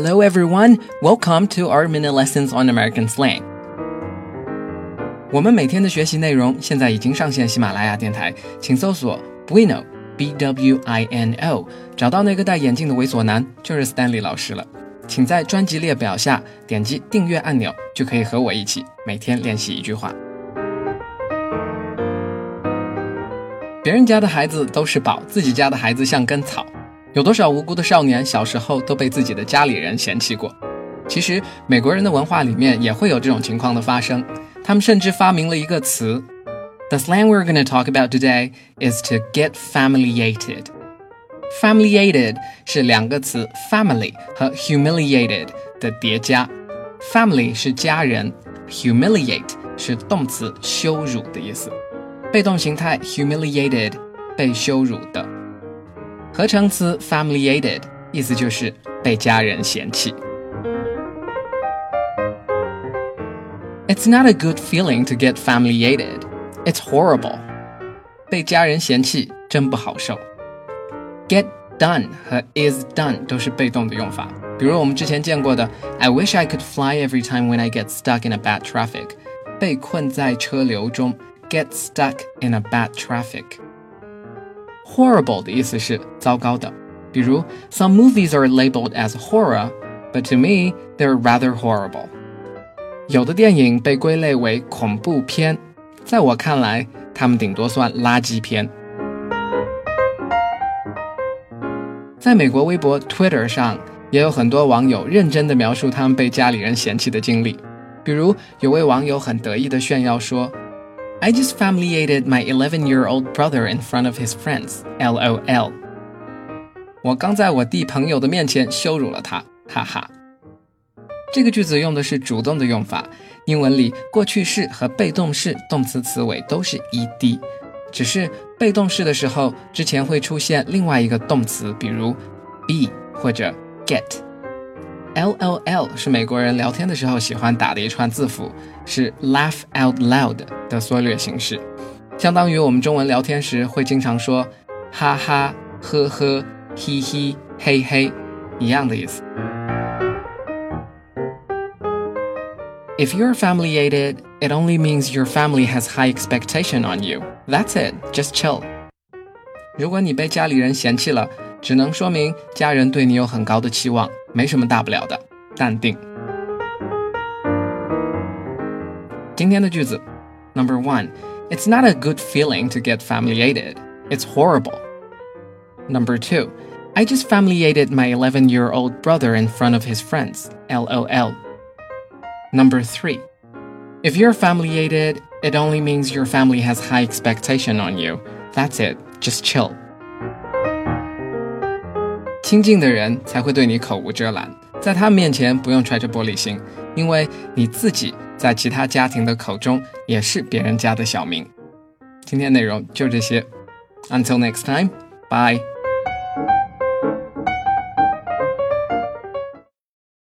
Hello everyone, welcome to our mini lessons on American slang. 我们每天的学习内容现在已经上线喜马拉雅电台，请搜索 Bueno B W I N O，找到那个戴眼镜的猥琐男，就是 Stanley 老师了。请在专辑列表下点击订阅按钮，就可以和我一起每天练习一句话。别人家的孩子都是宝，自己家的孩子像根草。有多少无辜的少年小时候都被自己的家里人嫌弃过？其实美国人的文化里面也会有这种情况的发生。他们甚至发明了一个词。The slang we're going to talk about today is to get familiated. Familiated 是两个词 family 和 humiliated 的叠加。Family 是家人，humiliate 是动词羞辱的意思。被动形态 humiliated 被羞辱的，合成词 familiated 意思就是被家人嫌弃。It's not a good feeling to get familiated. It's horrible. 被家人嫌弃真不好受。Get done 和 is done 都是被动的用法，比如我们之前见过的 I wish I could fly every time when I get stuck in a bad traffic，被困在车流中。get stuck in a bad traffic. Horrible 的意思是糟糕的，比如 Some movies are labeled as horror, but to me they're rather horrible. 有的电影被归类为恐怖片，在我看来，它们顶多算垃圾片。在美国微博 Twitter 上，也有很多网友认真的描述他们被家里人嫌弃的经历。比如，有位网友很得意的炫耀说。I just familiated my 11 year old brother in front of his friends. LOL. 我刚在我弟朋友的面前羞辱了他，哈哈。这个句子用的是主动的用法，英文里过去式和被动式动词词尾都是 ed，只是被动式的时候之前会出现另外一个动词，比如 be 或者 get。L L L 是美国人聊天的时候喜欢打的一串字符，是 laugh out loud 的缩略形式，相当于我们中文聊天时会经常说哈哈、呵呵、嘿嘿、嘿嘿一样的意思。If you're familiated, it only means your family has high expectation on you. That's it. Just chill. 如果你被家里人嫌弃了，只能说明家人对你有很高的期望。没什么大不了的，淡定。今天的句子，Number one, it's not a good feeling to get familiated. It's horrible. Number two, I just familiated my 11 year old brother in front of his friends. LOL. Number three, if you're familiated, it only means your family has high expectation on you. That's it. Just chill. 亲近的人才会对你口无遮拦，在他们面前不用揣着玻璃心，因为你自己在其他家庭的口中也是别人家的小明。今天内容就这些，Until next time, bye.